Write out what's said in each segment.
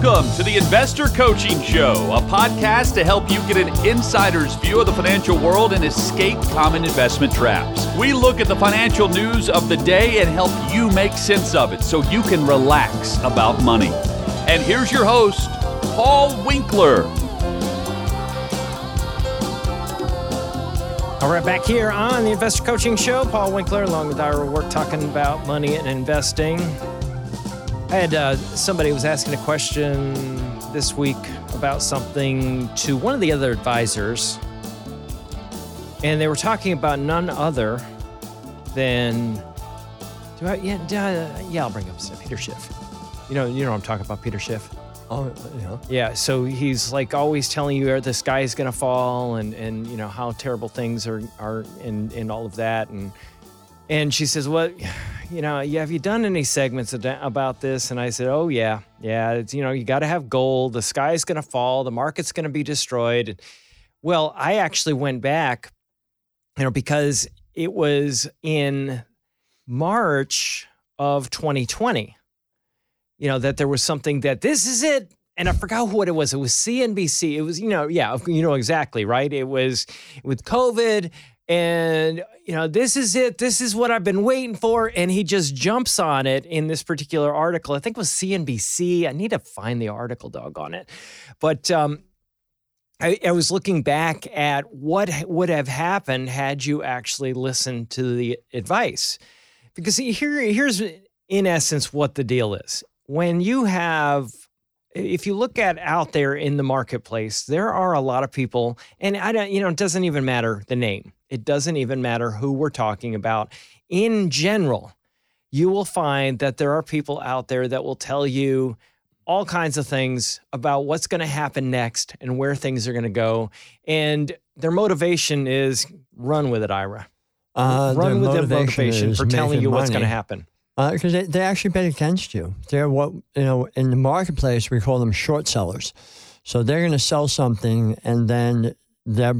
Welcome to the Investor Coaching Show, a podcast to help you get an insider's view of the financial world and escape common investment traps. We look at the financial news of the day and help you make sense of it so you can relax about money. And here's your host, Paul Winkler. All right, back here on the Investor Coaching Show, Paul Winkler, along with Ira Work, talking about money and investing. I had uh, somebody was asking a question this week about something to one of the other advisors, and they were talking about none other than. Do I? Yeah, do I, yeah. I'll bring up Peter Schiff. You know, you know, I'm talking about Peter Schiff. Oh, yeah. Yeah, so he's like always telling you where the sky is gonna fall, and and you know how terrible things are are, and and all of that, and and she says, "Well, you know, yeah, have you done any segments about this?" And I said, "Oh yeah, yeah. It's you know, you got to have gold. The sky's going to fall. The market's going to be destroyed." Well, I actually went back, you know, because it was in March of 2020. You know that there was something that this is it and I forgot what it was. It was CNBC. It was, you know, yeah, you know exactly, right? It was with COVID and you know this is it. This is what i've been waiting for. And he just jumps on it in this particular article. I think it was cnbc i need to find the article dog on it. But um, I, I, was looking back at what would have happened had you actually listened to the advice. Because here here's in essence what the deal is. When you have if you look at out there in the marketplace, there are a lot of people, and I don't, you know, it doesn't even matter the name. It doesn't even matter who we're talking about. In general, you will find that there are people out there that will tell you all kinds of things about what's going to happen next and where things are going to go. And their motivation is run with it, Ira. Uh, run with the motivation for telling you what's going to happen because uh, they, they actually bet against you. They're what you know in the marketplace we call them short sellers. So they're going to sell something and then they're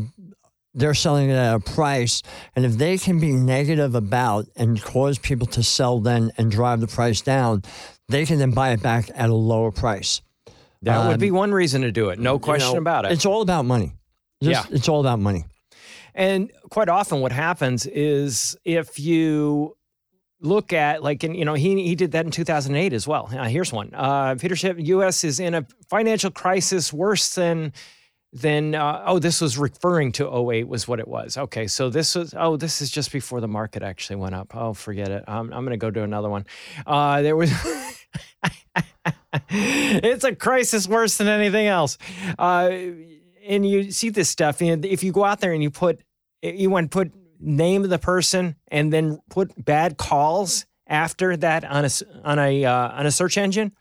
they're selling it at a price, and if they can be negative about and cause people to sell then and drive the price down, they can then buy it back at a lower price. That um, would be um, one reason to do it. No question you know, about it. It's all about money. Just, yeah, it's all about money. And quite often, what happens is if you look at like and you know he he did that in 2008 as well uh, here's one uh, peter schiff us is in a financial crisis worse than than uh, oh this was referring to 08 was what it was. Okay so this was oh this is just before the market actually went up. Oh forget it. I'm, I'm gonna go to another one. Uh, there was it's a crisis worse than anything else. Uh, and you see this stuff and if you go out there and you put you want to put name of the person and then put bad calls after that on a on a uh, on a search engine,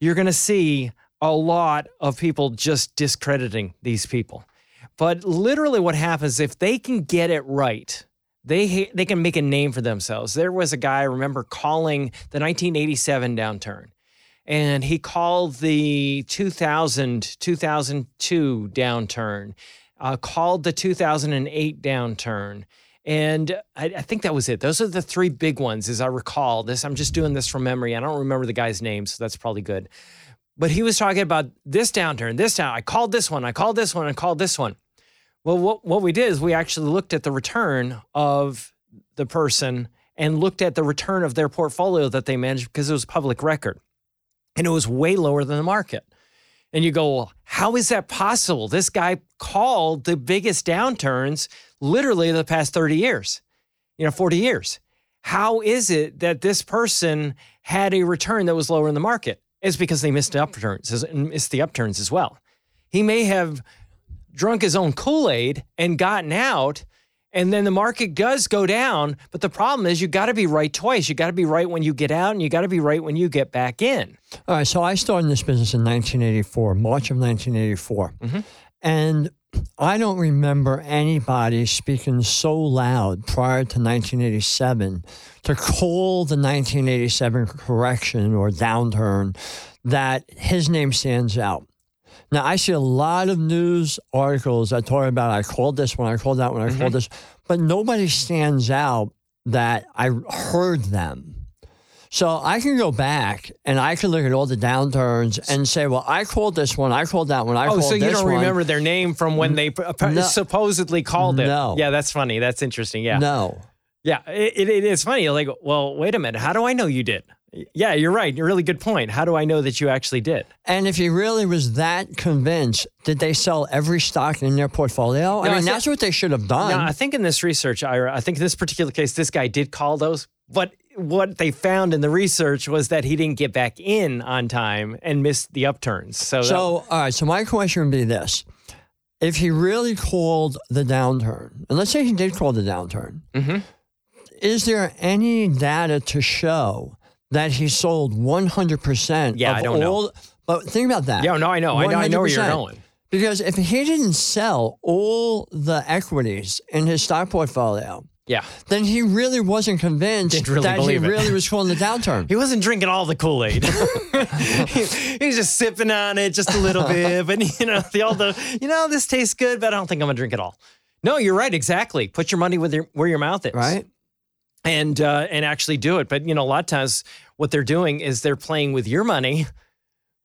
you're going to see a lot of people just discrediting these people. But literally, what happens if they can get it right? They they can make a name for themselves. There was a guy I remember calling the 1987 downturn and he called the 2000 2002 downturn uh, called the 2008 downturn. And I, I, think that was it. Those are the three big ones, as I recall. This I'm just doing this from memory. I don't remember the guy's name, so that's probably good. But he was talking about this downturn, this down. I called this one, I called this one, I called this one. Well, what, what we did is we actually looked at the return of the person and looked at the return of their portfolio that they managed because it was public record. And it was way lower than the market. And you go, well, how is that possible? This guy called the biggest downturns literally the past 30 years, you know, 40 years. How is it that this person had a return that was lower in the market? It's because they missed the upturns, missed the upturns as well. He may have drunk his own Kool Aid and gotten out and then the market does go down. But the problem is you got to be right twice. You got to be right when you get out and you got to be right when you get back in. All right. So I started this business in 1984, March of 1984. Mm-hmm. And I don't remember anybody speaking so loud prior to 1987 to call the 1987 correction or downturn that his name stands out. Now, I see a lot of news articles that talk about I called this one, I called that one, I mm-hmm. called this, but nobody stands out that I heard them. So I can go back and I can look at all the downturns and say, well, I called this one, I called that one, I Oh, called so you don't one. remember their name from when they No. supposedly called it? No. Yeah, that's funny. That's interesting. Yeah. No. Yeah, it, it, it is funny. You're like, well, wait a minute. How do I know you did? Yeah, you're right. You're a really good point. How do I know that you actually did? And if he really was that convinced, did they sell every stock in their portfolio? No, I I mean, that's what they should have done. Now, I think in this research, Ira, I think in this particular case, this guy did call those, but what they found in the research was that he didn't get back in on time and missed the upturns. So, So, all right. So, my question would be this if he really called the downturn, and let's say he did call the downturn, Mhm. is there any data to show that he sold 100% Yeah, of I don't know. But think about that. yeah, no, I know, I know, I know where you're going. Because if he didn't sell all the equities in his stock portfolio, Yeah, then he really wasn't convinced Didn't really that he it. really was calling the downturn. he wasn't drinking all the Kool Aid. he, he was just sipping on it just a little bit, but you know, the all the you know, this tastes good, but I don't think I'm gonna drink it all. No, you're right. Exactly. Put your money with your, where your mouth is. right? and uh, and actually do it. But you know, a lot of times what they're doing is they're playing with your money,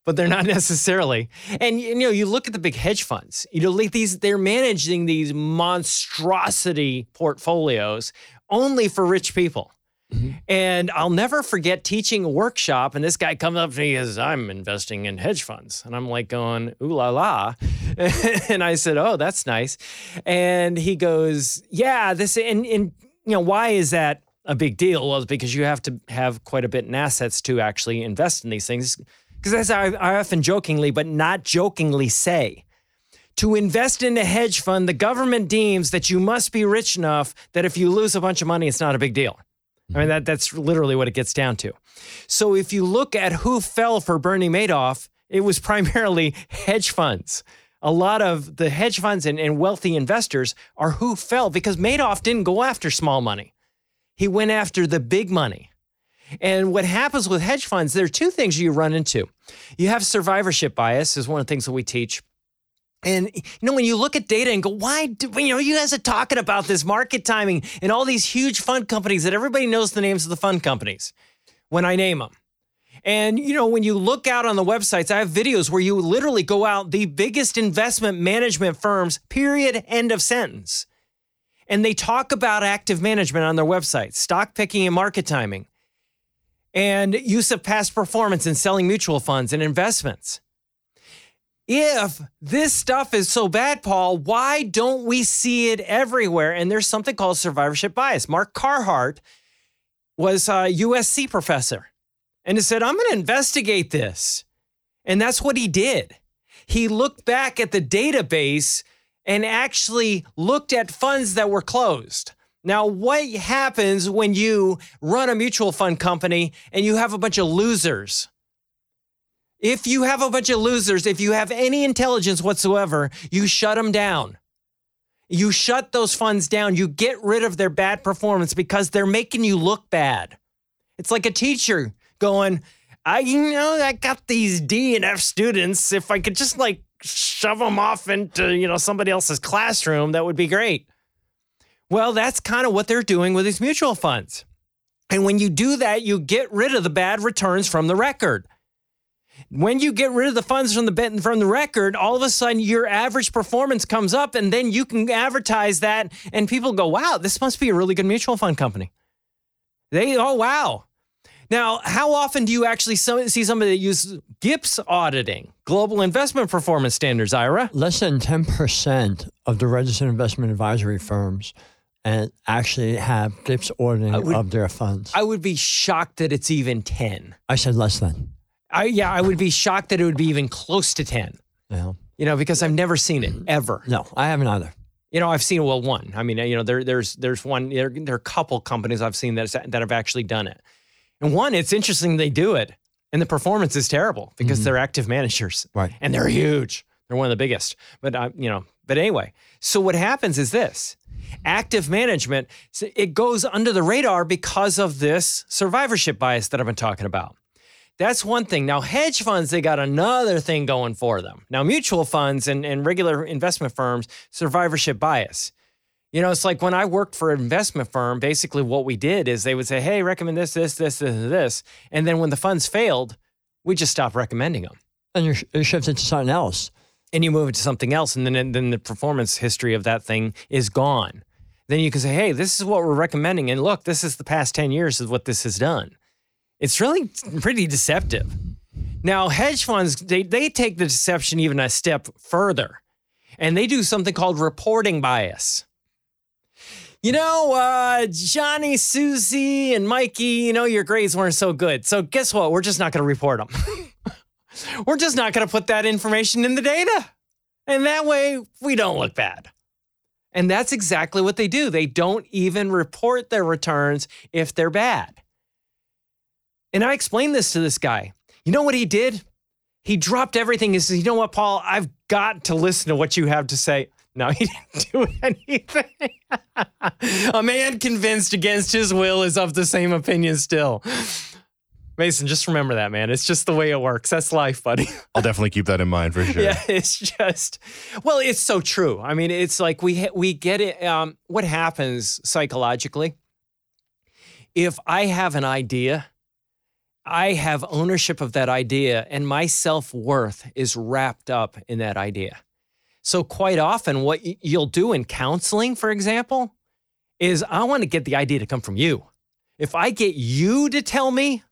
but they're not necessarily. And you know, you look at the big hedge funds. You know, like these they're managing these monstrosity portfolios only for rich people. Mm-hmm. And I'll never forget teaching a workshop, and this guy comes up to me and says, I'm investing in hedge funds. And I'm like going, ooh la la. and I said, Oh, that's nice. And he goes, Yeah, this and, and you know, why is that a big deal? Well, it's because you have to have quite a bit in assets to actually invest in these things. Because as I, I often jokingly, but not jokingly say, to invest in a hedge fund, the government deems that you must be rich enough that if you lose a bunch of money, it's not a big deal. I mean, mm-hmm. that, that's literally what it gets down to. So if you look at who fell for Bernie Madoff, it was primarily hedge funds. A lot of the hedge funds and, and wealthy investors are who fell because Madoff didn't go after small money. He went after the big money. And what happens with hedge funds, there are two things you run into. You have survivorship bias, is one of the things that we teach. And you know, when you look at data and go, why do you know you guys are talking about this market timing and all these huge fund companies that everybody knows the names of the fund companies when I name them. And you know, when you look out on the websites, I have videos where you literally go out the biggest investment management firms, period, end of sentence. And they talk about active management on their websites, stock picking and market timing, and use of past performance in selling mutual funds and investments if this stuff is so bad, Paul, why don't we see it everywhere? And there's something called survivorship bias. Mark Carhart was a USC professor and he said, I'm going to investigate this. And that's what he did. He looked back at the database and actually looked at funds that were closed. Now, what happens when you run a mutual fund company and you have a bunch of losers? If you have a bunch of losers, if you have any intelligence whatsoever, you shut them down. You shut those funds down. You get rid of their bad performance because they're making you look bad. It's like a teacher going, I you know I got these D and F students. If I could just like shove them off into you know somebody else's classroom, that would be great. Well, that's kind of what they're doing with these mutual funds. And when you do that, you get rid of the bad returns from the record. When you get rid of the funds from the from the record, all of a sudden your average performance comes up, and then you can advertise that, and people go, "Wow, this must be a really good mutual fund company." They, oh wow. Now, how often do you actually see somebody that uses GIPS auditing, Global Investment Performance Standards, Ira? Less than 10% of the registered investment advisory firms and actually have GIPS auditing would- of their funds. I would be shocked that it's even ten. I said less than. I yeah, I would be shocked that it would be even close to ten. You know? You know, because I've never seen it ever. No, I haven't either. You know, I've seen well one. I mean, you know, there there's there's one there, there are a couple companies I've seen that that have actually done it. And one, it's interesting they do it, and the performance is terrible because they're active managers, Right. And they're huge. They're one of the biggest. But uh, you know, but anyway, so what happens is this: active management. It goes under the radar because of this survivorship bias that I've been talking about. That's one thing. Now, hedge funds, they got another thing going for them. Now, mutual funds and, and regular investment firms, survivorship bias. You know, it's like when I worked for an investment firm, basically what we did is they would say, hey, recommend this, this, this, this, and this. And then when the funds failed, we just stopped recommending them. And you, you shift it to something else. And you move it to something else. And then, and then the performance history of that thing is gone. Then you can say, hey, this is what we're recommending. And look, this is the past 10 years of what this has done. It's really pretty deceptive. Now, hedge funds, they, they take the deception even a step further. And they do something called reporting bias you know, uh, Johnny, Susie, and Mikey, you know, your grades weren't so good. So guess what? We're just not going to report them. We're just not going to put that information in the data. And that way we don't look bad. And that's exactly what they do. They don't even report their returns if they're bad. And I explained this to this guy. You know what he did? He dropped everything. He says, You know what, Paul? I've got to listen to what you have to say. No, he didn't do anything. a man convinced against his will is of the same opinion still. Mason, just remember that, man. It's just the way it works. That's life, buddy. I'll definitely keep that in mind for sure. Yeah, it's just, well, it's so true. I mean, it's like we we get it. Um, what happens psychologically? If I have an idea, I have ownership of that idea, and my self worth is wrapped up in that idea. So, quite often, what you'll do in counseling, for example, is I want to get the idea to come from you. If I get you to tell me,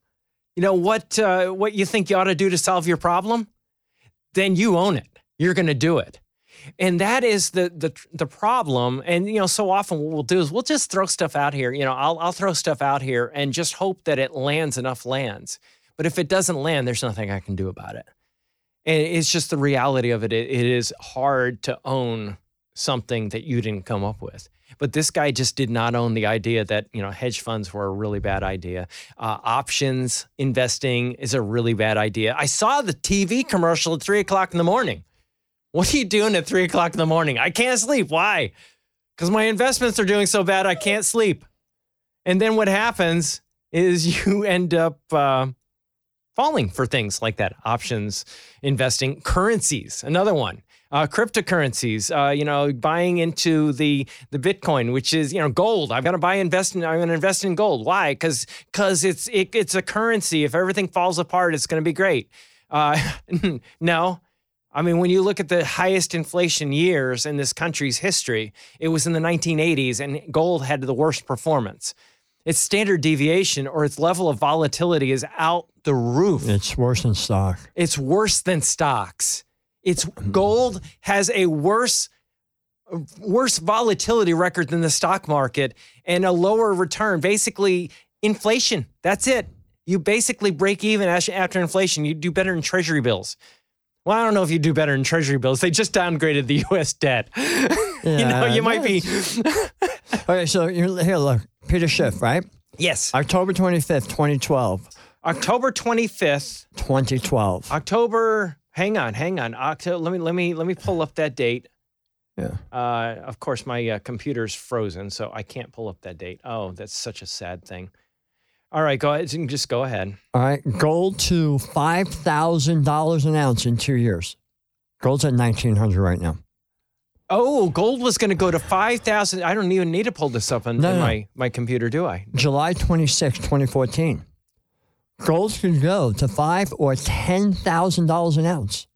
you know, what, uh, what you think you ought to do to solve your problem, then you own it. You're going to do it. And that is the, the the problem. And you know, so often what we'll do is we'll just throw stuff out here. You know, I'll I'll throw stuff out here and just hope that it lands enough lands. But if it doesn't land, there's nothing I can do about it. And it's just the reality of it. it. It is hard to own something that you didn't come up with. But this guy just did not own the idea that you know hedge funds were a really bad idea. Uh, options investing is a really bad idea. I saw the TV commercial at three o'clock in the morning. What are you doing at three o'clock in the morning? I can't sleep. Why? Because my investments are doing so bad, I can't sleep. And then what happens is you end up uh, falling for things like that options investing currencies another one uh, cryptocurrencies uh, you know buying into the the bitcoin which is you know gold. I'm going to buy invest in i'm going to invest in gold. Why? Because because it's it, it's a currency. If everything falls apart it's going to be great. Uh, no. I mean, when you look at the highest inflation years in this country's history, it was in the 1980s, and gold had the worst performance. Its standard deviation or its level of volatility is out the roof. It's worse than stock. It's worse than stocks. It's hmm. gold has a worse worse volatility record than the stock market and a lower return. Basically, inflation. That's it. You basically break even after inflation. You do better in treasury bills. Well, I don't know if you do better in treasury bills. They just downgraded the U.S. debt. Yeah, you know, you might be. okay, so you're, here, look. Peter Schiff, right? Yes. October 25th, 2012. October 25th, 2012. October, hang on, hang on. Octo. let me let me let me pull up that date. Yeah. Uh, of course, my uh, computer's frozen, so I can't pull up that date. Oh, that's such a sad thing. All right, go ahead. Just go ahead. All right, gold to five thousand dollars an ounce in two years. Gold's at nineteen hundred right now. Oh, gold was going to go to 5,000. I don't even need to pull this up on, no, no. my, my computer, do I? July 26, 2014. Gold could go to five or $10,000 an ounce.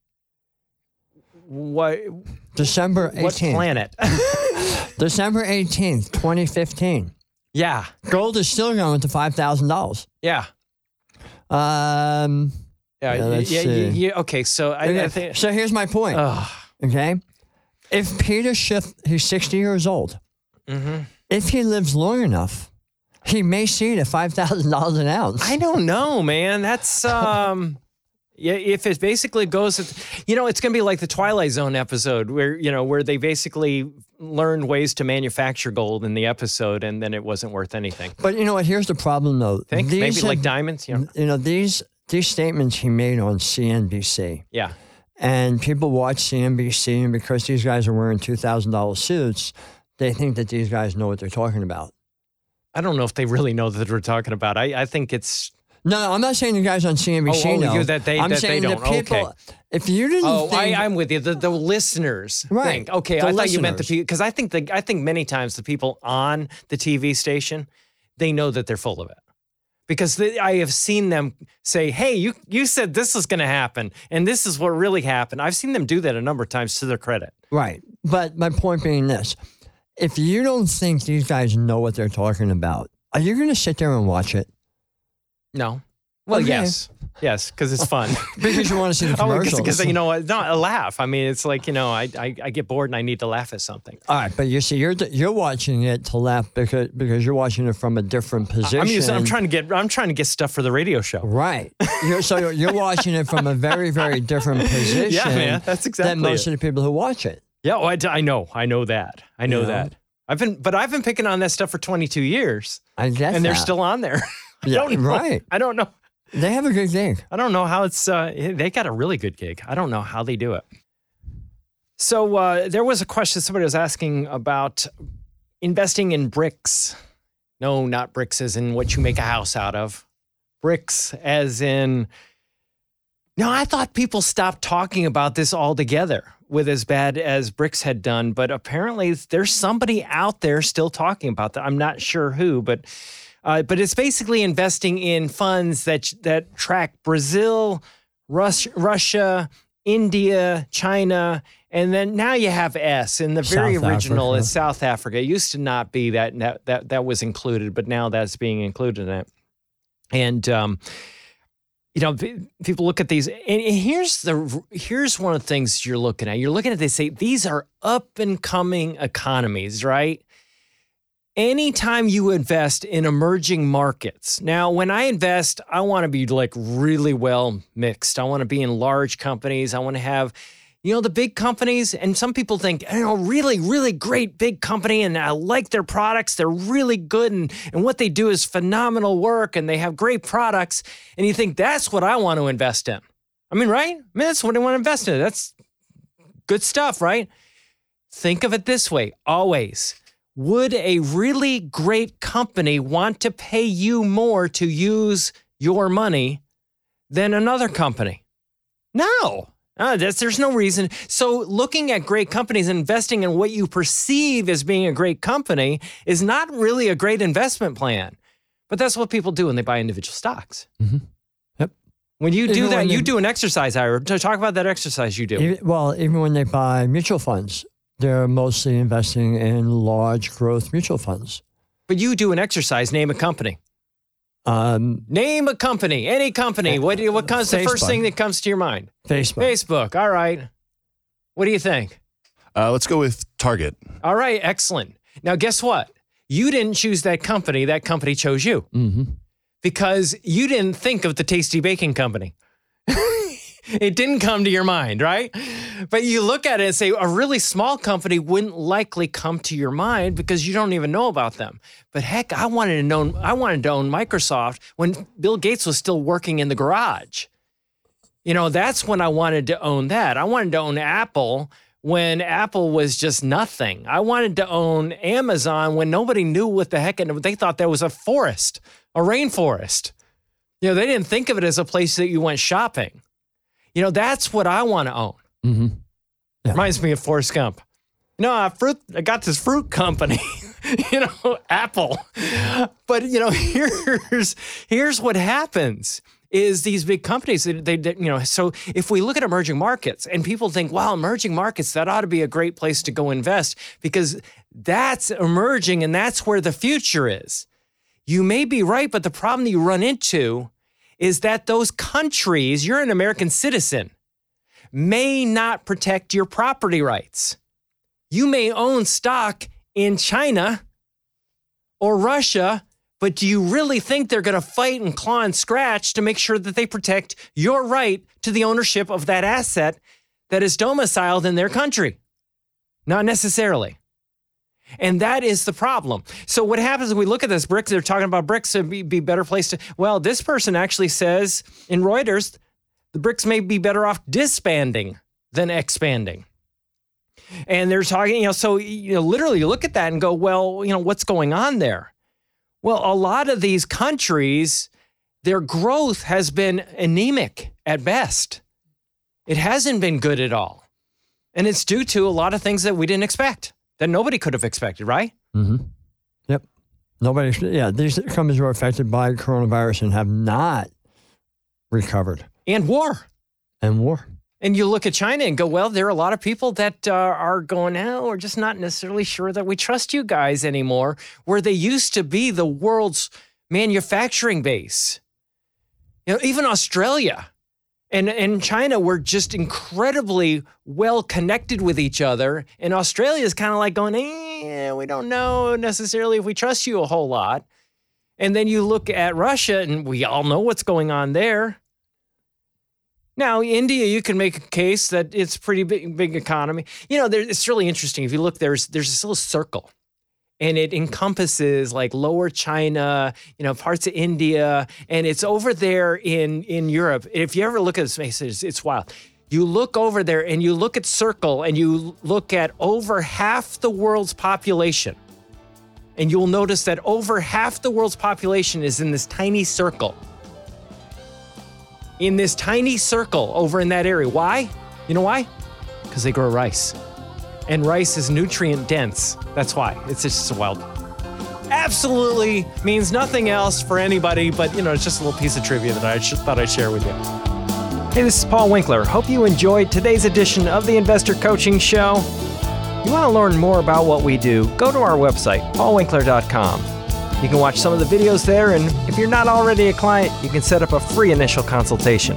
What? December 18th. What planet? December 18th, 2015. Yeah. Gold is still going to $5,000. Yeah. Um, yeah, yeah, yeah, yeah, Okay, so I, okay. I think. So here's my point. Ugh. Okay if Peter Schiff, he's 60 years old, mm-hmm. if he lives long enough, he may shoot at $5,000 an ounce. I don't know, man. That's, um, yeah, if it basically goes, you know, it's going to be like the Twilight Zone episode where, you know, where they basically learned ways to manufacture gold in the episode and then it wasn't worth anything. But you know what? Here's the problem though. Think these maybe have, like diamonds, you know? You know, these, these statements he made on CNBC. Yeah and people watch CNBC, and because these guys are wearing $2,000 suits, they think that these guys know what they're talking about. I don't know if they really know that we're talking about. I, I think it's. No, I'm not saying the guys on CNBC Oh, oh, know. that they- I'm that they saying the don't. Okay. people. If you didn't Oh, I, think, I'm with you. The, the listeners Right. think. Okay, The I thought you meant the people because I think the I think many times the people on the TV station they know that they're full of it because they, I have seen them say, "Hey, you you said this was going to happen, and this is what really happened." I've seen them do that a number of times to their credit. right. But my point being this: if you don't think these guys know what they're talking about, are you going to sit there and watch it No. Well, Okay. yes, yes, because it's fun. because you want to see the Oh, commercials? because you know what? Not a laugh. I mean, it's like you know, I, I I get bored and I need to laugh at something. All right, but you see, you're you're watching it to laugh because because you're watching it from a different position. I'm using, I'm trying to get I'm trying to get stuff for the radio show. Right. You're, so you're, you're watching it from a very, very different position. man, that's exactly than most it. of the people who watch it. Yeah, oh, I, I know, I know that, I know know? that. I've been, but I've been picking on that stuff for 22 years, I guess. and they're that. still on there. I Yeah, don't know. right. I don't know. They have a good gig. I don't know how it's. Uh, they got a really good gig. I don't know how they do it. So uh, there was a question somebody was asking about investing in BRICs. No, not bricks as in what you make a house out of. BRICs as in. No, I thought people stopped talking about this altogether with as bad as BRICs had done, but apparently there's somebody out there still talking about that. I'm not sure who, but uh, but it's basically investing in funds that that track Brazil, Rus- Russia, India, China, and then now you have S. And the very South original Africa. is South Africa. It used to not be that that that, that was included, but now that's being included in it. And um, you know, people look at these, and here's the here's one of the things you're looking at. You're looking at they say these are up and coming economies, right? anytime you invest in emerging markets. Now, when I invest, I want to be like really well mixed. I want to be in large companies. I want to have, you know, the big companies. And some people think, you oh, know, really, really great big company and I like their products. They're really good and, and what they do is phenomenal work and they have great products. And you think that's what I want to invest in. I mean, right? I mean, that's what I want to invest in. That's good stuff, right? Think of it this way always. Would a really great company want to pay you more to use your money than another company? No. Uh, that's, there's no reason. So, looking at great companies and investing in what you perceive as being a great company is not really a great investment plan. But that's what people do when they buy individual stocks. Yep. When you do Even that, you do an exercise, Ira. To Talk about that exercise you do. Even, well, even when they buy mutual funds, they're mostly investing in large growth mutual funds. But you do an exercise, name a company. Um, Name a company, any company. What, do- what comes the first Facebook. thing that comes to your mind? Facebook. Facebook. All right. What do you think? Uh, let's go with Target. All right, excellent. Now, guess what? You didn't choose that company. That company chose you hmm because you didn't think of the Tasty Baking Company. it didn't come to your mind, right? But you look at it and say, a really small company wouldn't likely come to your mind because you don't even know about them. But heck, I wanted to know, I wanted to own Microsoft when Bill Gates was still working in the garage. You know, that's when I wanted to own that. I wanted to own Apple when Apple was just nothing. I wanted to own Amazon when nobody knew what the heck, and they thought that was a forest, a rainforest. You know, they didn't think of it as a place that you went shopping. You know, that's what I want to own. hmm Reminds me of Forrest Gump. No, I fruit. I got this fruit company. you know, Apple. But you know, here's here's what happens is these big companies they, they, they- you know so if we look at emerging markets and people think wow emerging markets that ought to be a great place to go invest because that's emerging and that's where the future is you may be right but the problem that you run into is that those countries you're an american citizen may not protect your property rights. You may own stock in China or Russia, but do you really think they're going to fight and claw and scratch to make sure that they protect your right to the ownership of that asset that is domiciled in their country? Not necessarily. And that is the problem. So what happens when we look at this BRICs? They're talking about BRICs would be, be better place to. Well, this person actually says in Reuters, the BRICs may be better off disbanding than expanding. And they're talking, you know, so you know, literally look at that and go, well, you know, what's going on there? Well, a lot of these countries their growth has been anemic at best. It hasn't been good at all. And it's due to a lot of things that we didn't expect, that nobody could have expected, right? Mm-hmm. Yep. Nobody, yeah, these companies were affected by coronavirus and have not recovered. And war. And war. And you look at China and go, well, there are a lot of people that uh, are going, now we're just not necessarily sure that we trust you guys anymore, where they used to be the world's manufacturing base. You know, even Australia and, in China we're just incredibly well connected with each other. And Australia is kind of like going, eh, we don't know necessarily if we trust you a whole lot. And then you look at Russia, and we all know what's going on there. Now, India, you can make a case that it's pretty big, big economy. You know, there, it's really interesting. If you look, there's there's this little circle, and it encompasses like Lower China, you know, parts of India, and it's over there in in Europe. If you ever look at this, it's, it's wild. You look over there, and you look at circle, and you look at over half the world's population, and you'll notice that over half the world's population is in this tiny circle in this tiny circle over in that area. Why? You know why? Because they grow rice. And rice is nutrient dense. That's why. It's just wild. Absolutely means nothing else for anybody, but you know, it's just a little piece of trivia that I just thought I'd share with you. Hey, this is Paul Winkler. Hope you enjoyed today's edition of the Investor Coaching Show. You want to learn more about what we do? Go to our website, paulwinkler.com. You can watch some of the videos there, and if you're not already a client, you can set up a free initial consultation.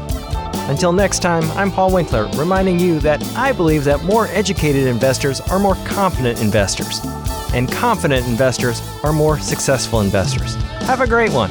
Until next time, I'm Paul Winkler, reminding you that I believe that more educated investors are more confident investors, and confident investors are more successful investors. Have a great one.